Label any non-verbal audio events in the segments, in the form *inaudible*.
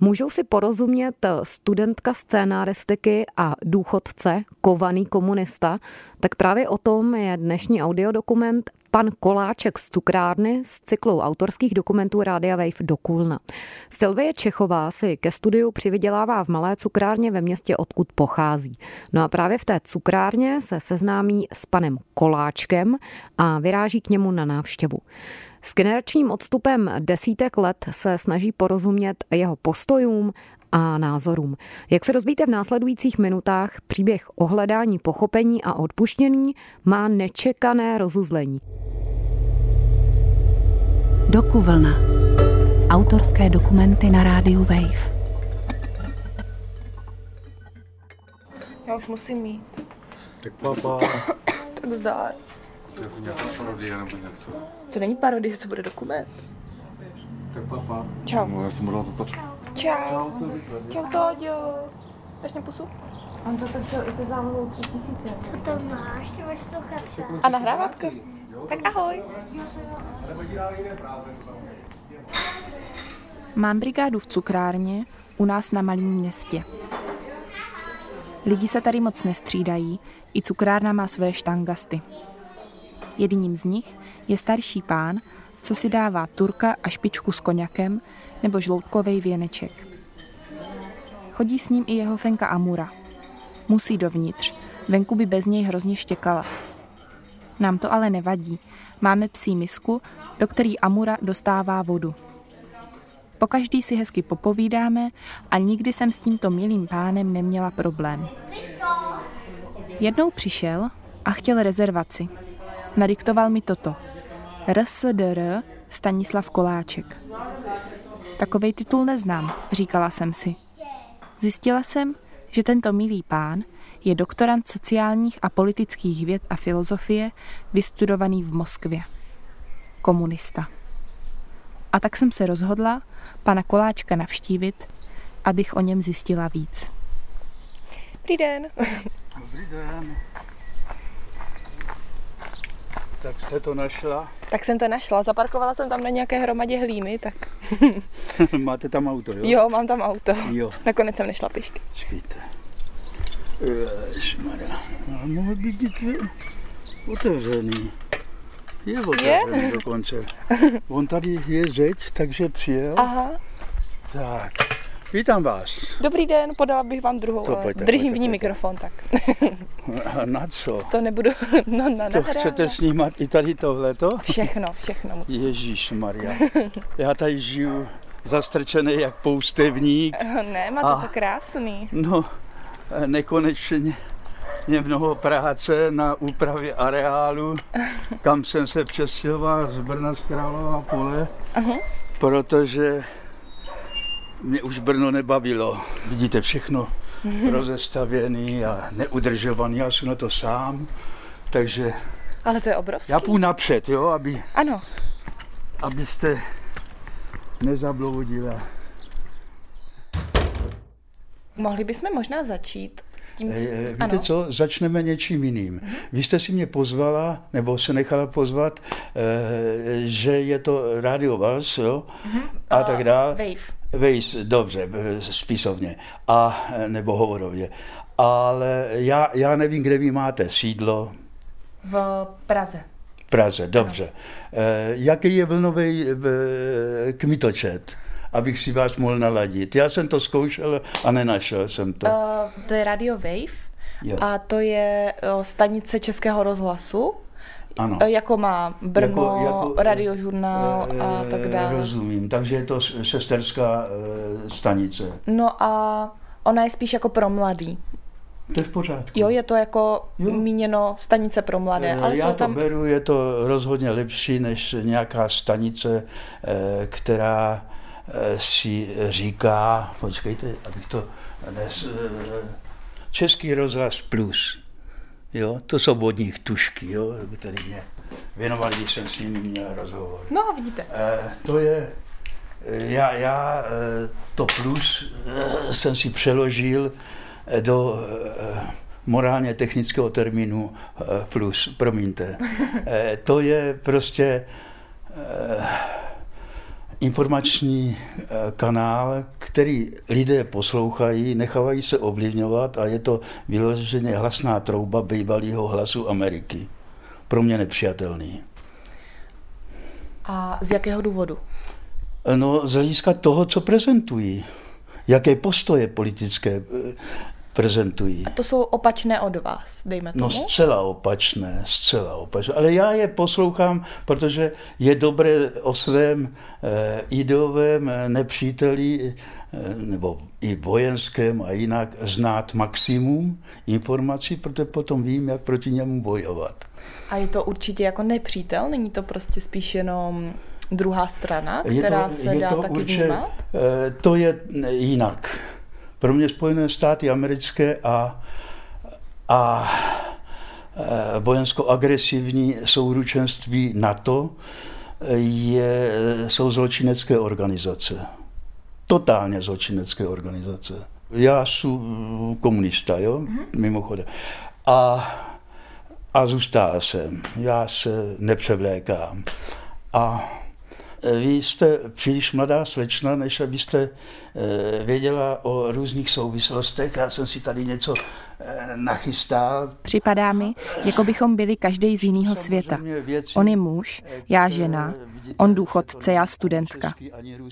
Můžou si porozumět studentka scénáristiky a důchodce, kovaný komunista? Tak právě o tom je dnešní audiodokument pan Koláček z cukrárny z cyklu autorských dokumentů Rádia Wave do Kulna. Silvie Čechová si ke studiu přivydělává v malé cukrárně ve městě, odkud pochází. No a právě v té cukrárně se seznámí s panem Koláčkem a vyráží k němu na návštěvu. S generačním odstupem desítek let se snaží porozumět jeho postojům a názorům. Jak se dozvíte v následujících minutách, příběh o hledání pochopení a odpuštění má nečekané rozuzlení. Doku vlna. Autorské dokumenty na rádiu Wave. Já už musím mít. Tak papa. *coughs* tak zdár. To je nějaká parodie nebo něco. To není parodie, to bude dokument. Tak papa. Čau. No, já jsem modlal za to. Čau. Čau, Tóďo. Dáš mě pusu? On za to chtěl i se zálohou 3000. Co to máš, ty máš sluchatka? A nahrávatko? Tak ahoj. Mám brigádu v cukrárně u nás na malém městě. Lidi se tady moc nestřídají, i cukrárna má své štangasty. Jedním z nich je starší pán, co si dává turka a špičku s koněkem nebo žloutkovej věneček. Chodí s ním i jeho fenka Amura. Musí dovnitř, venku by bez něj hrozně štěkala. Nám to ale nevadí, máme psí misku, do který Amura dostává vodu. Po každý si hezky popovídáme a nikdy jsem s tímto milým pánem neměla problém. Jednou přišel a chtěl rezervaci. Nadiktoval mi toto. RSDR Stanislav Koláček. Takovej titul neznám, říkala jsem si. Zjistila jsem, že tento milý pán je doktorant sociálních a politických věd a filozofie, vystudovaný v Moskvě. Komunista. A tak jsem se rozhodla pana Koláčka navštívit, abych o něm zjistila víc. Dobrý den. Dobrý den. Tak jste to našla? Tak jsem to našla, zaparkovala jsem tam na nějaké hromadě hlíny, tak *laughs* Máte tam auto, jo? jo, mám tam auto. Jo. Nakonec jsem nešla pěšky. Počkejte. Ježišmarja. No, mohl by být otevřený. Je otevřený Je? dokonce. *laughs* On tady je zeď, takže přijel. Aha, Tak. Vítám vás. dobrý den, podala bych vám druhou, To pojďte, držím pojďte, v ní pojďte. mikrofon, tak A na co? to nebudu *laughs* no, na To chcete snímat i tady tohleto? Všechno, všechno musím. Ježíš Maria. Já tady žiju zastrčený jak poustevník. *laughs* Ne, máte A- to krásný. No, nekonečně je mnoho práce na úpravě areálu, kam jsem se přestěhoval z Brna z Králova pole, protože mě už Brno nebavilo. Vidíte, všechno rozestavěný a neudržovaný. Já jsem na to sám, takže Ale to je obrovský. já půjdu napřed, jo, aby, Ano, abyste nezabloudila. mohli bychom možná začít tím, Eh, eh, Víte ano. co, začneme něčím jiným. Vy jste si mě pozvala, nebo se nechala pozvat, eh, že je to Radio Vals, jo, a tak dále. Wave. Vejs, dobře, eh, spisovně, a, eh, nebo hovorově. Ale já, já nevím, kde vy máte sídlo. V Praze. V Praze, dobře. Eh, jaký je vlnový kmitočet, abych si vás mohl naladit? Já jsem to zkoušel a nenašel jsem to. Uh, to je Radio Wave Jo. a to je stanice Českého rozhlasu. Ano. Uh, jako má Brno, Jako- jako, radiožurnál a Eh, tak dále. Rozumím, takže je to sesterská eh, stanice. No a ona je spíš jako pro mladý. To je v pořádku. Jo, je to jako Jo. míněno stanice pro mladé, Eh, ale Já jsou to tam... beru, je to rozhodně lepší než nějaká stanice, eh, která eh, si říká, počkejte, abych to dnes, eh, Český rozhlas plus. Jo, to jsou vodních tušky, jo, který mě věnovali, když jsem s nimi měl rozhovor. No, vidíte. Eh, to je, eh, já, já eh, to plus jsem si přeložil do morálně technického termínu flus, promiňte. *laughs* To je prostě, informační eh, kanál, který lidé poslouchají, nechávají se ovlivňovat a je to vyloženě hlasná trouba bývalého hlasu Ameriky. Pro mě nepřijatelný. A z jakého důvodu? No, z hlediska toho, co prezentují. Jaké postoje politické eh, prezentují. A to jsou opačné od vás, dejme tomu? No zcela opačné, zcela opačné. Ale já je poslouchám, protože je dobré o svém eh, ideovém eh, nepříteli eh, nebo i vojenském a jinak znát maximum informací, protože potom vím, jak proti němu bojovat. A je to určitě jako nepřítel? Není to prostě spíš jenom druhá strana, která je to, se je dá to taky určitě, vnímat? eh, To je jinak. Pro mě Spojené státy americké a, a eh, vojensko-agresivní souručenství NATO je, jsou zločinecké organizace. Totálně zločinecké organizace. Já jsem komunista, jo, mm-hmm. mimochodem. A, a zůstává jsem. Já se nepřevlékám. A vy jste příliš mladá slečna, než abyste eh, věděla o různých souvislostech. Já jsem si tady něco eh, nachystal. Připadá mi, jako bychom byli každý z jiného světa. On je muž, já žena, on důchodce, já studentka.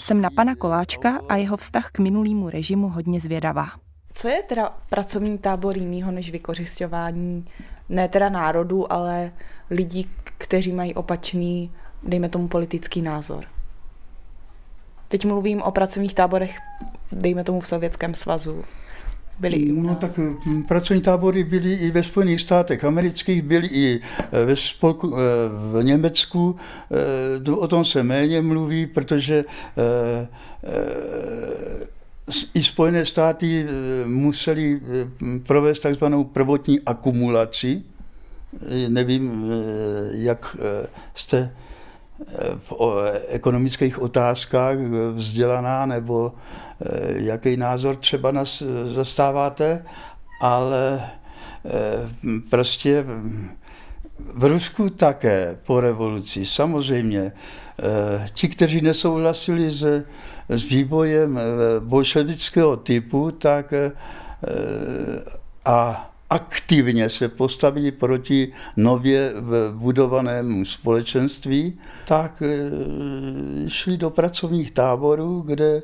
Jsem na pana Koláčka a jeho vztah k minulýmu režimu hodně zvědavá. Co je teda pracovní tábor jinýho než vykořišťování ne teda národů, ale lidí, kteří mají opačný, dejme tomu, politický názor? Teď mluvím o pracovních táborech, dejme tomu v Sovětském svazu. Byli i u No nás. tak hm, pracovní tábory byly i ve Spojených státech amerických, byly i eh, ve spolku, eh, v Německu. Eh, O tom se méně mluví, protože i Spojené státy museli provést takzvanou prvotní akumulaci. Nevím, jak jste v ekonomických otázkách vzdělaná nebo eh, jaký názor třeba nás zastáváte, ale eh, prostě v Rusku také po revoluci, samozřejmě. eh, Ti, kteří nesouhlasili s, s vývojem bolševického typu, tak a aktivně se postavili proti nově budovanému společenství, tak eh, šli do pracovních táborů, kde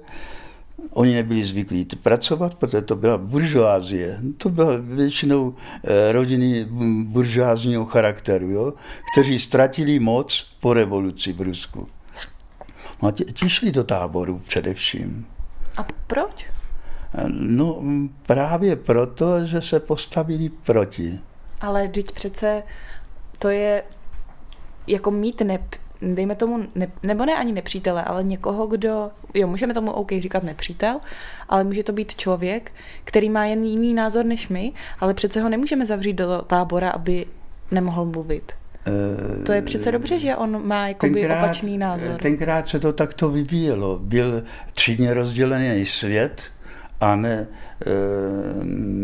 Oni nebyli zvyklí pracovat, protože to byla buržoázie. To byla většinou eh, rodiny buržoázního charakteru, jo? kteří ztratili moc po revoluci v Rusku. No a ti, ti šli do táboru především. A proč? Eh, No právě proto, že se postavili proti. Ale teď přece to je jako mít ne, dejme tomu, ne, nebo ne ani nepřítele, ale někoho, kdo, jo, můžeme tomu OK říkat nepřítel, ale může to být člověk, který má jen jiný názor než my, ale přece ho nemůžeme zavřít do tábora, aby nemohl mluvit. Eh, To je přece dobře, že on má jakoby opačný názor. Tenkrát se to takto vyvíjelo. Byl třídně rozdělený svět a ne, eh,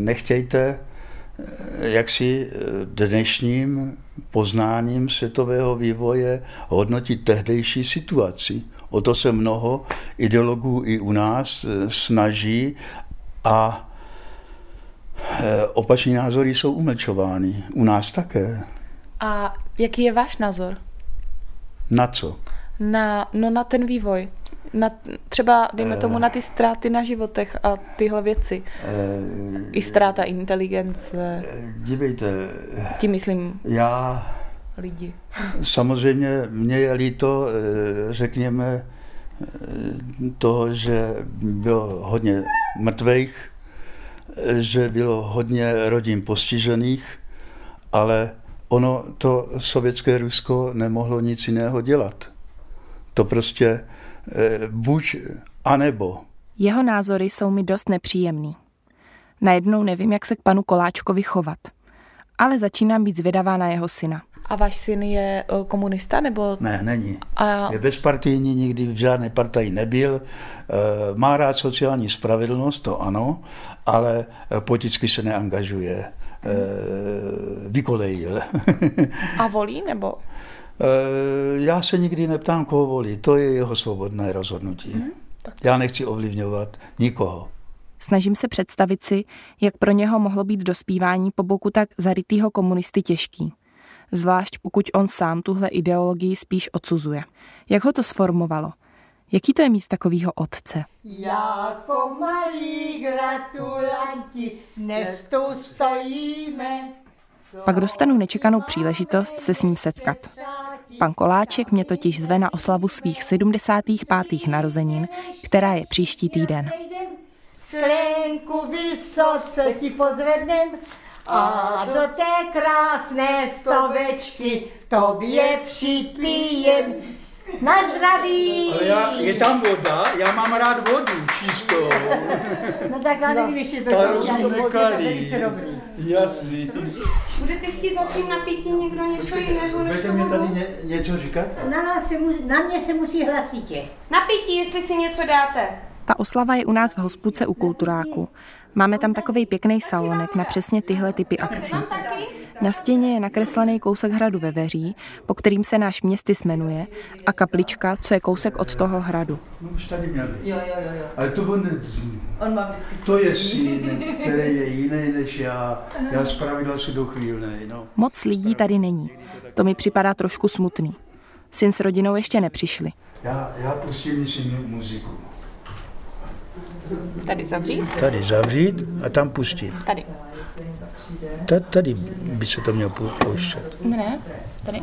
nechtějte eh, jak si eh, dnešním poznáním světového vývoje hodnotit tehdejší situaci. O to se mnoho ideologů i u nás snaží a opační názory jsou umlčovány. U nás také. A jaký je váš názor Na co? na, no na ten vývoj? Na, třeba, dejme Eh. tomu, na ty ztráty na životech a tyhle věci. Eh, I ztráta inteligence, Dívejte, tím myslím já lidi. samozřejmě mě je líto, eh, řekněme, eh, toho, že bylo hodně mrtvých, eh, že bylo hodně rodin postižených, ale ono to sovětské Rusko nemohlo nic jiného dělat. To prostě eh, buď anebo. Jeho názory jsou mi dost nepříjemný. Najednou nevím, jak se k panu Koláčkovi chovat. Ale začínám být zvědavá na jeho syna. A váš syn je eh, komunista, nebo... Ne, není. A Je bezpartijní, nikdy v žádné partii nebyl. Eh, Má rád sociální spravedlnost, to ano, ale eh, politicky se neangažuje. Eh, Vykolejil. A volí, nebo? Já se nikdy neptám, koho volí. To je jeho svobodné rozhodnutí. Hmm, Já nechci ovlivňovat nikoho. Snažím se představit si, jak pro něho mohlo být dospívání po boku tak zarytého komunisty těžký. Zvlášť pokud on sám tuhle ideologii spíš odsuzuje. Jak ho to sformovalo? Jaký to je mít takovýho otce? Jako malí gratulanti dnes tu stojíme. Pak dostanu nečekanou příležitost se s ním setkat. Pan Koláček mě totiž zve na oslavu svých 75. narozenin, která je příští týden. Slenku vysoce ti pozvednem a do té krásné stovečky tobě připijem. Na zdraví! Ale já, je tam voda, já mám rád vodu čistou. *laughs* no tak já nevím, jestli to je nekalý. Jasný. Budete chtít za tím napítí někdo něco jiného než Budete mi tady ně, něco říkat? Na, nás se mu, na mě se musí hlasitě. Napítí, jestli si něco dáte. Ta oslava je u nás v hospůdce u Kulturáku. Máme tam takový pěkný salonek na přesně tyhle typy akcí. Na stěně je nakreslený kousek hradu ve Veří, po kterým se náš městys jmenuje, a kaplička, co je kousek od toho hradu. No už tady měl Jo, jo, jo. jo. Ale to on, on má to je syn, který je jiný než já. Já zpravidla si dochvílnej, no. Moc lidí tady není. To mi připadá trošku smutný. Syn s rodinou ještě nepřišli. Já, já pustím si muziku. Tady zavřít? Tady zavřít a tam pustit. Tady. Tady by se to mělo pouštět. Ne, ne, tady.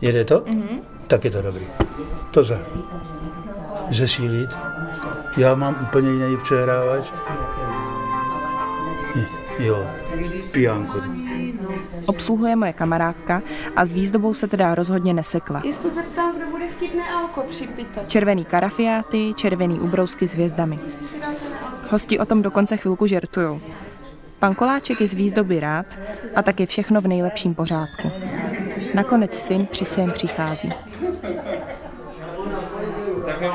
Jede to? Mm-hmm. Tak je to dobrý. To za. Zesílit. Já mám úplně jiný přehrávač. Jo, pijánko. Obsluhuje moje kamarádka a s výzdobou se teda rozhodně nesekla. Jestli zeptám, kdo bude chtít nealko připítat. Červený karafiáty, červený ubrousky s hvězdami. Hosti o tom dokonce chvilku žertujou. Pan Koláček je z výzdoby rád a tak je všechno v nejlepším pořádku. Nakonec syn přece jen přichází. Tak jo.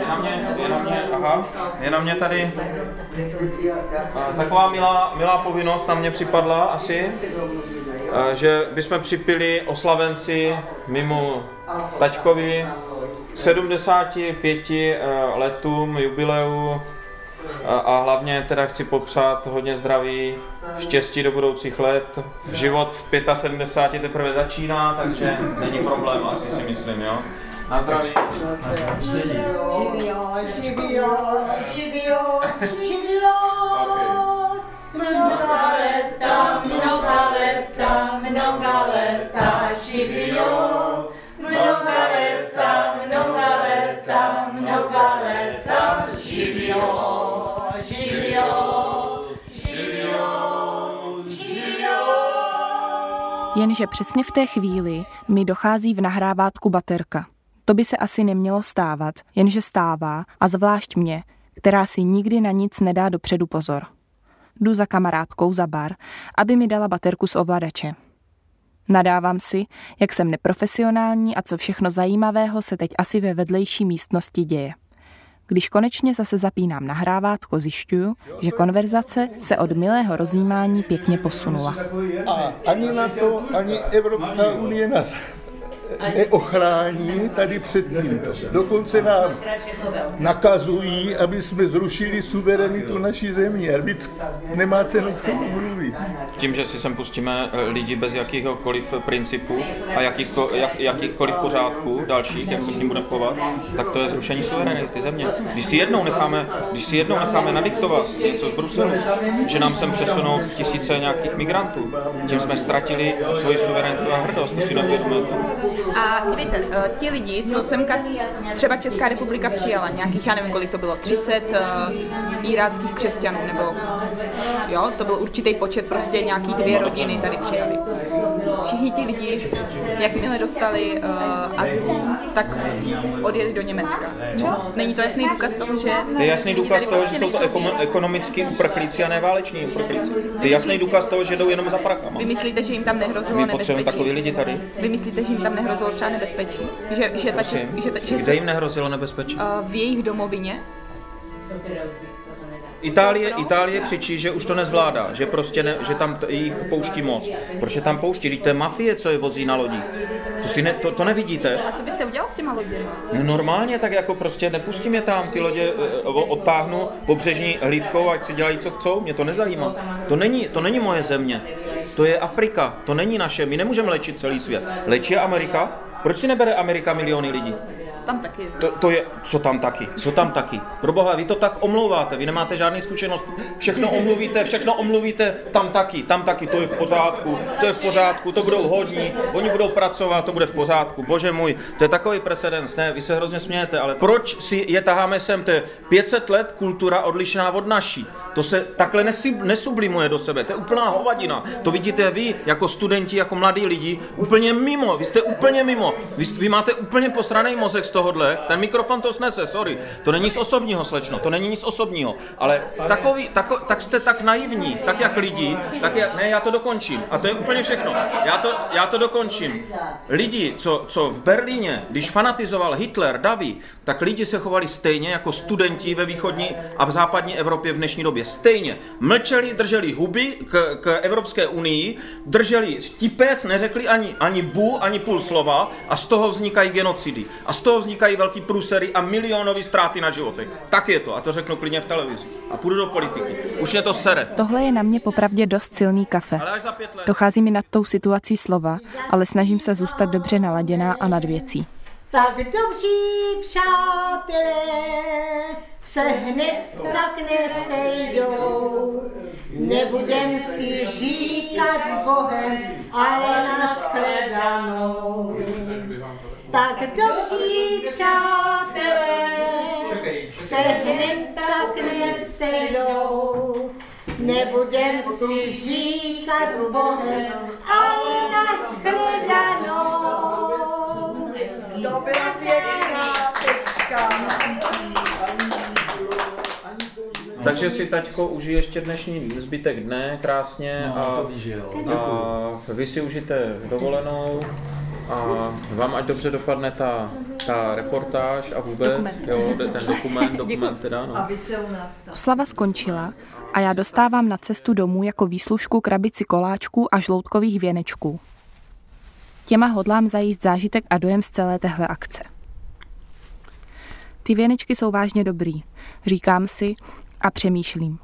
Je na mě, je na mě, aha, je na mě tady taková milá, milá povinnost na mě připadla asi, že bychom připili oslavenci mimo taťkovi 75 e, letům jubileu a hlavně teda chci popřát hodně zdraví, štěstí do budoucích let. Život v 75 teprve začíná, takže není problém, asi si myslím, jo. Na zdraví. Živio, Jenže přesně v té chvíli mi dochází v nahrávátku baterka. To by se asi nemělo stávat, jenže stává a zvlášť mě, která si nikdy na nic nedá dopředu pozor. Jdu za kamarádkou za bar, aby mi dala baterku z ovladače. Nadávám si, jak jsem neprofesionální a co všechno zajímavého se teď asi ve vedlejší místnosti děje. Když konečně zase zapínám nahrávátko, zjišťuju, že konverzace se od milého rozjímání pěkně posunula. A ani na to, ani Evropská unie nás neochrání tady před tímto. Dokonce nám nakazují, aby jsme zrušili suverenitu naší země. Víc nemá cenu k tomu mluvit. Tím, že si sem pustíme eh, lidi bez jakýchkoliv principů a jakýchko, jak, jakýchkoliv pořádků dalších, jak se k ním budeme chovat, tak to je zrušení suverenity země. Když si jednou necháme, když si jednou necháme nadiktovat něco z Bruselu, že nám sem přesunou tisíce nějakých migrantů, tím jsme ztratili svoji suverenitu a hrdost, to si neuvědomujete. A dívejte, eh, ti lidi, co semka třeba Česká republika přijala, nějakých, já nevím, kolik to bylo, 30 uh, eh, iráckých křesťanů, nebo jo, to byl určitý počet, prostě nějaký dvě rodiny tady přijali. Všichni ti lidi, jakmile dostali uh, azyl, tak odjeli do Německa. Není to jasný důkaz toho, že... To je jasný důkaz toho, že jsou to ekonomický uprchlíci a ne váleční uprchlíci. To je jasný důkaz toho, že jdou jenom za prachama. Vy myslíte, že jim tam nehrozilo nebezpečí? My potřebujeme takový lidi tady. Vy myslíte, že jim tam nehrozilo třeba nebezpečí? Že, že ta česk, že ta, že Kde jim nehrozilo nebezpečí? Uh, v jejich domovině? Itálie, Itálie křičí, že už to nezvládá, že prostě ne, že tam t- jich pouští moc. Proč je tam pouští? Teď to je mafie, co je vozí na lodích. To, si ne, to, to nevidíte. A co byste udělal s těma loděma? No normálně, tak jako prostě nepustím je tam, ty lodě eh, odtáhnu pobřežní hlídkou, ať si dělají, co chcou, mě to nezajímá. To není, to není moje země, to je Afrika, to není naše, my nemůžeme léčit celý svět. Léčí Amerika? Proč si nebere Amerika miliony lidí? Tam taky. To, to je, co tam taky, co tam taky. Pro boha, vy to tak omlouváte, vy nemáte žádný zkušenost, všechno omluvíte, všechno omluvíte, tam taky, tam taky, to je v pořádku, to je v pořádku, to budou hodní, oni budou pracovat, to bude v pořádku, bože můj, to je takový precedens, ne, vy se hrozně smějete, ale proč si je taháme sem, to je 500 let kultura odlišná od naší, to se takhle nesub, nesublimuje do sebe, to je úplná hovadina, to vidíte vy, jako studenti, jako mladí lidi, úplně mimo, vy jste úplně mimo, vy, vy máte úplně posraný mozek z tohohle, ten mikrofon to snese, sorry, to není nic osobního, slečno, to není nic osobního, ale takový, tako, tak jste tak naivní, tak jak lidi, tak jak, ne, já to dokončím, a to je úplně všechno, já to, já to dokončím. Lidi, co, co v Berlíně, když fanatizoval Hitler, Davy, tak lidi se chovali stejně jako studenti ve východní a v západní Evropě v dnešní době. Stejně. Mlčeli, drželi huby k, k Evropské unii, drželi štipec, neřekli ani, ani bu, ani půl slova a z toho vznikají genocidy. A z toho vznikají velký průsery a milionové ztráty na životech. Tak je to a to řeknu klidně v televizi. A půjdu do politiky. Už mě to sere. Tohle je na mě popravdě dost silný kafe. Ale až za pět let. Dochází mi nad tou situací slova, ale snažím se zůstat dobře naladěná a nad věcí. Tak dobří přátelé se hned tak nesejdou. Nebudem si říkat s Bohem, ale na shledanou. Tak dobří přátelé se hned tak nesejdou. Nebudem si říkat s Bohem, ale na shledanou. To byla pěkná tečka. Takže si taťko užij ještě dnešní zbytek dne krásně No, a, to víš, že jo. a vy si užijte dovolenou a vám ať dobře dopadne ta, ta reportáž a vůbec, Dokument. jo, ten dokument, *laughs* dokument teda, no. Aby se u nás Oslava skončila a já dostávám na cestu domů jako výslužku krabici koláčků a žloutkových věnečků. Těma hodlám zajíst zážitek a dojem z celé téhle akce. Ty věnečky jsou vážně dobrý, říkám si a přemýšlím.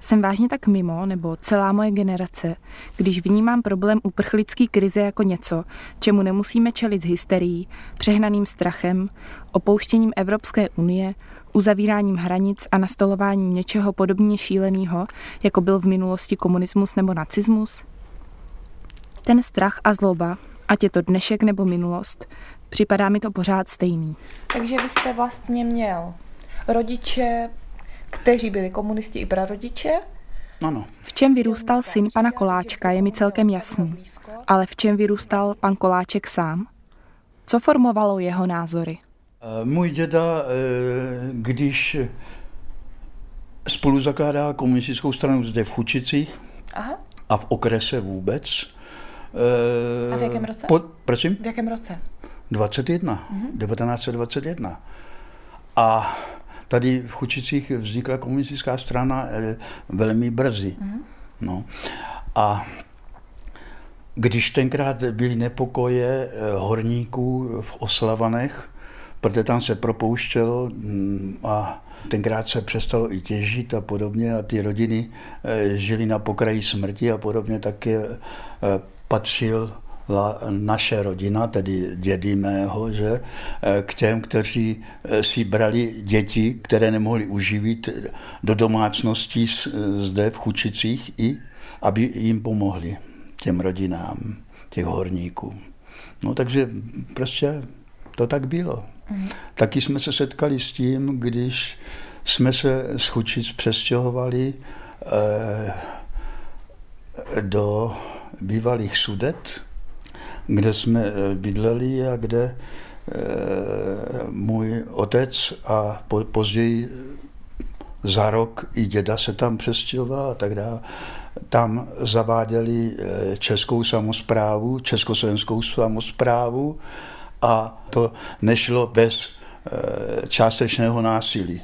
Jsem vážně tak mimo, nebo celá moje generace, když vnímám problém uprchlický krize jako něco, čemu nemusíme čelit s hysterií, přehnaným strachem, opouštěním Evropské unie, uzavíráním hranic a nastolováním něčeho podobně šíleného, jako byl v minulosti komunismus nebo nacismus? Ten strach a zloba, ať je to dnešek nebo minulost, připadá mi to pořád stejný. Takže vy jste vlastně měl rodiče, kteří byli komunisti i prarodiče. Ano. V čem vyrůstal syn pana Koláčka je mi celkem jasný, ale v čem vyrůstal pan Koláček sám? Co formovalo jeho názory? Eh, Můj děda, eh, když spolu zakládal komunistickou stranu zde v Chučicích Aha. a v okrese vůbec. A v jakém roce? Po, prosím? V jakém roce? 21, 1921. A tady v Chučicích vznikla komunistická strana eh, velmi brzy. No. A když tenkrát byly nepokoje eh, horníků v Oslavanech, protože tam se propouštělo mm, a tenkrát se přestalo i těžit a podobně a ty rodiny eh, žily na pokraji smrti a podobně, tak je, patřil la, naše rodina, tedy dědy mého, že, eh, k těm, kteří eh, si brali děti, které nemohli uživit do domácností s- zde v Chučicích i, aby jim pomohli, těm rodinám, těch horníků. No takže prostě to tak bylo. Taky jsme se setkali s tím, když jsme se z Chučic přestěhovali eh, do bývalých Sudet, kde jsme eh, bydleli a kde eh, můj otec a po, později za rok i děda se tam přestěhoval a tak dále. Tam zaváděli eh, českou samozprávu, československou samozprávu a to nešlo bez částečného násilí.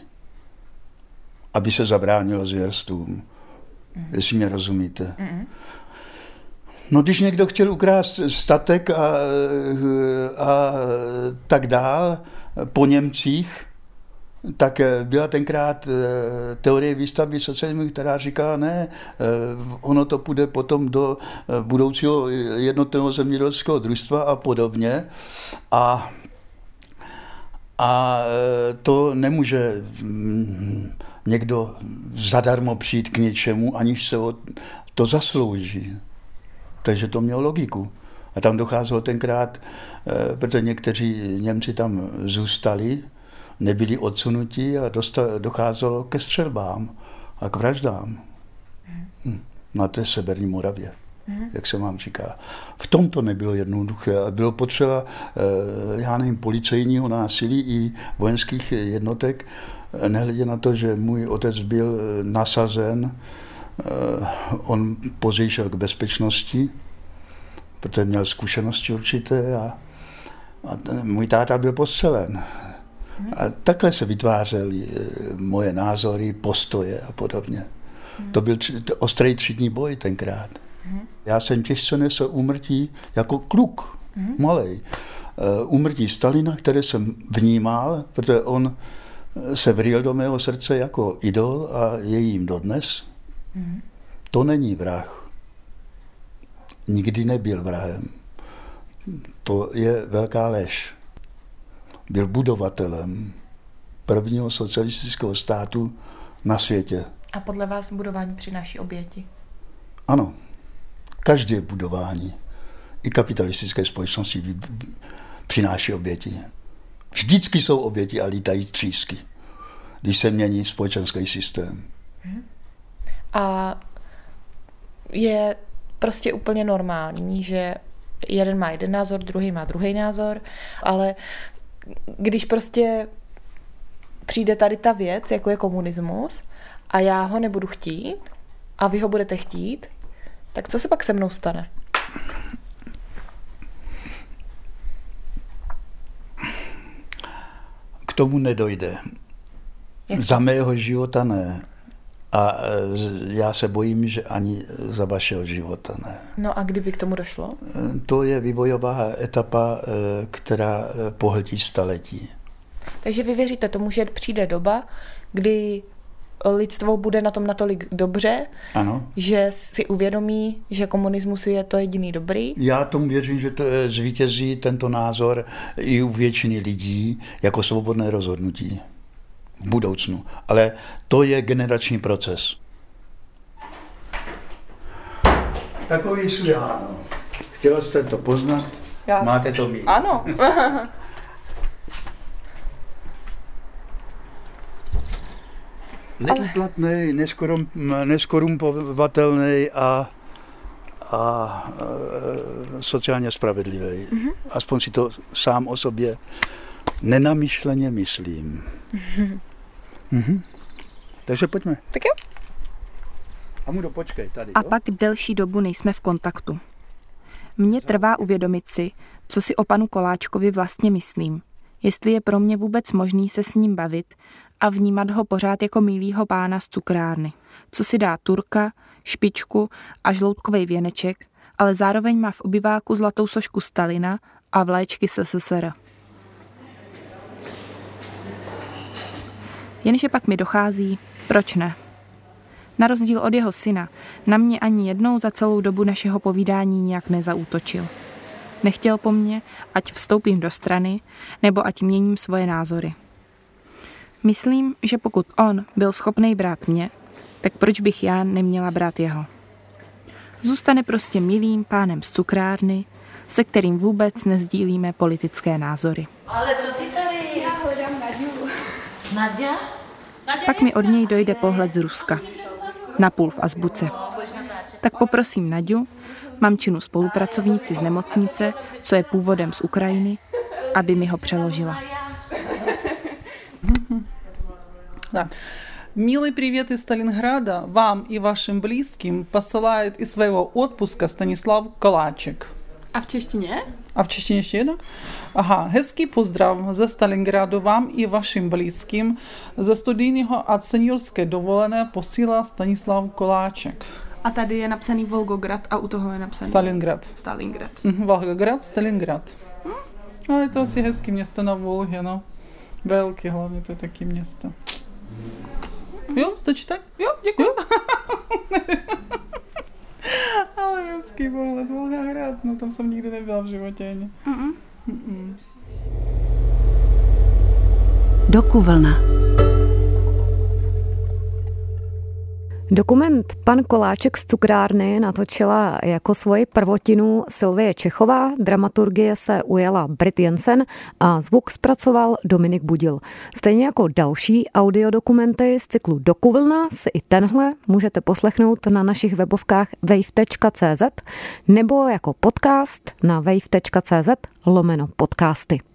aby se zabránilo zvěrstům. Mm. Jestli mě rozumíte. Mm. No když někdo chtěl ukrást statek a, a tak dál po Němcích, tak byla tenkrát eh, teorie výstavby socialismu, která říkala, ne, eh, ono to půjde potom do eh, budoucího jednotného zemědělského družstva a podobně. A, a to nemůže mm, někdo zadarmo přijít k něčemu, aniž se o to zaslouží. Takže to mělo logiku. A tam docházelo tenkrát, protože někteří Němci tam zůstali, nebyli odsunutí a docházelo ke střelbám a k vraždám. Hm. Na té severní Moravě, mm. jak se vám říká. V tom to nebylo jednoduché. Bylo potřeba, eh, já nevím, policejního násilí i vojenských jednotek, nehledě na to, že můj otec byl eh, nasazen, eh, on později šel k bezpečnosti, protože měl zkušenosti určité a, a můj táta byl postřelen. A takhle se vytvářely eh, moje názory, postoje a podobně. To byl ostrý třídní boj tenkrát. Já jsem těžce nesl úmrtí jako kluk, malej. Eh, úmrtí Stalina, které jsem vnímal, protože on eh, se vril do mého srdce jako idol a je jím dodnes. To není vrah. Nikdy nebyl vrahem. To je velká lež byl budovatelem prvního socialistického státu na světě. A podle vás budování přináší oběti? Ano. Každé budování i kapitalistické společnosti přináší oběti. Vždycky jsou oběti a lítají třísky, když se mění společenský systém. A je prostě úplně normální, že jeden má jeden názor, druhý má druhý názor, ale když prostě přijde tady ta věc, jako je komunismus, a já ho nebudu chtít, a vy ho budete chtít, tak co se pak se mnou stane? K tomu nedojde. Jak? Za mého života ne. A e, já se bojím, že ani za vašeho života ne. No a kdyby k tomu došlo? E, to je vývojová etapa, e, která pohltí staletí. Takže vy věříte tomu, že přijde doba, kdy lidstvo bude na tom natolik dobře, ano. že si uvědomí, že komunismus je to jediný dobrý? Já tomu věřím, že to zvítězí tento názor i u většiny lidí jako svobodné rozhodnutí v budoucnu. Ale to je generační proces. Takový Suliano. Chtěla jste to poznat? Já. Máte to mít. Ano. *laughs* Neúplatný, neskorum, neskorumpovatelný a, a e, sociálně spravedlivý. Mm-hmm. Aspoň si to sám o sobě nenamyšleně myslím. Mm-hmm. *laughs* Mhm. Takže pojďme. Tak jo. A mu počkej tady. A jo? pak delší dobu nejsme v kontaktu. Mně trvá uvědomit si, co si o panu Koláčkovi vlastně myslím. Jestli je pro mě vůbec možný se s ním bavit a vnímat ho pořád jako milýho pána z cukrárny. Co si dá turka, špičku a žloutkový věneček, ale zároveň má v obyváku zlatou sošku Stalina a vlaječky SSSR. Jenže pak mi dochází, proč ne. Na rozdíl od jeho syna, na mě ani jednou za celou dobu našeho povídání nějak nezautočil. Nechtěl po mně, ať vstoupím do strany, nebo ať měním svoje názory. Myslím, že pokud on byl schopný brát mě, tak proč bych já neměla brát jeho? Zůstane prostě milým pánem z cukrárny, se kterým vůbec nezdílíme politické názory. Ale co ty tady? Já hledám Naďu. Nadia? Pak mi od něj dojde pohled z Ruska. Napůl v azbuce. Tak poprosím Naďu, mamčinu spolupracovníci z nemocnice, co je původem z Ukrajiny, aby mi ho přeložila. *laughs* Да. Милый привет из Сталинграда вам и вашим близким посылает из своего отпуска Станислав Калачик. A v češtině? A v češtině ještě jednou? Aha, hezký pozdrav ze Stalingradu vám i vašim blízkým. Ze studijního a seniorské dovolené posílá Stanislav Koláček. A tady je napsaný Volgograd a u toho je napsaný Stalingrad. Stalingrad. Mhm, Volgograd, Stalingrad. Hm? Ale je to asi hezký město na Volně, no. Velký hlavně, to je taky město. Jo, stačí tak? Jo, děkuji. *laughs* Ale hezký pohled, Volgograd, no tam jsem nikdy nebyla v životě ani. Mm-mm. Mm-mm. Dokuvlna. Dokument Pan Koláček z cukrárny natočila jako svoji prvotinu Silvie Čechová, dramaturgie se ujela Brit Jensen a zvuk zpracoval Dominik Budil. Stejně jako další audiodokumenty z cyklu Dokuvlna si i tenhle můžete poslechnout na našich webovkách wave.cz nebo jako podcast na wave.cz lomeno podcasty.